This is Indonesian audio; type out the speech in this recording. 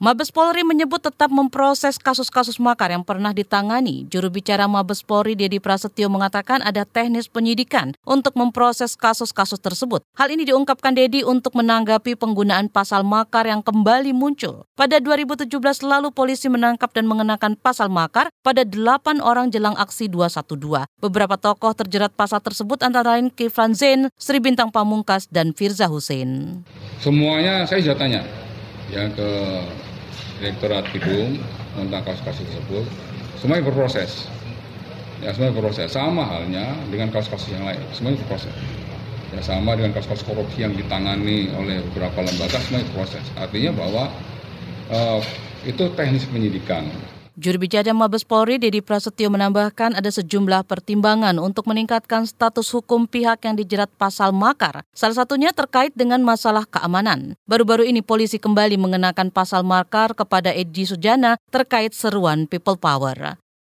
Mabes Polri menyebut tetap memproses kasus-kasus makar yang pernah ditangani. Juru bicara Mabes Polri Dedi Prasetyo mengatakan ada teknis penyidikan untuk memproses kasus-kasus tersebut. Hal ini diungkapkan Dedi untuk menanggapi penggunaan pasal makar yang kembali muncul. Pada 2017 lalu polisi menangkap dan mengenakan pasal makar pada 8 orang jelang aksi 212. Beberapa tokoh terjerat pasal tersebut antara lain Kiflan Zain, Sri Bintang Pamungkas, dan Firza Hussein. Semuanya saya sudah tanya ya ke Direktorat Bidung tentang kasus-kasus tersebut semuanya berproses. Ya semuanya berproses. Sama halnya dengan kasus-kasus yang lain semuanya berproses. Ya sama dengan kasus-kasus korupsi yang ditangani oleh beberapa lembaga semuanya berproses. Artinya bahwa uh, itu teknis penyidikan Juru bicara Mabes Polri Dedi Prasetyo menambahkan ada sejumlah pertimbangan untuk meningkatkan status hukum pihak yang dijerat pasal makar. Salah satunya terkait dengan masalah keamanan. Baru-baru ini polisi kembali mengenakan pasal makar kepada Edi Sujana terkait seruan People Power.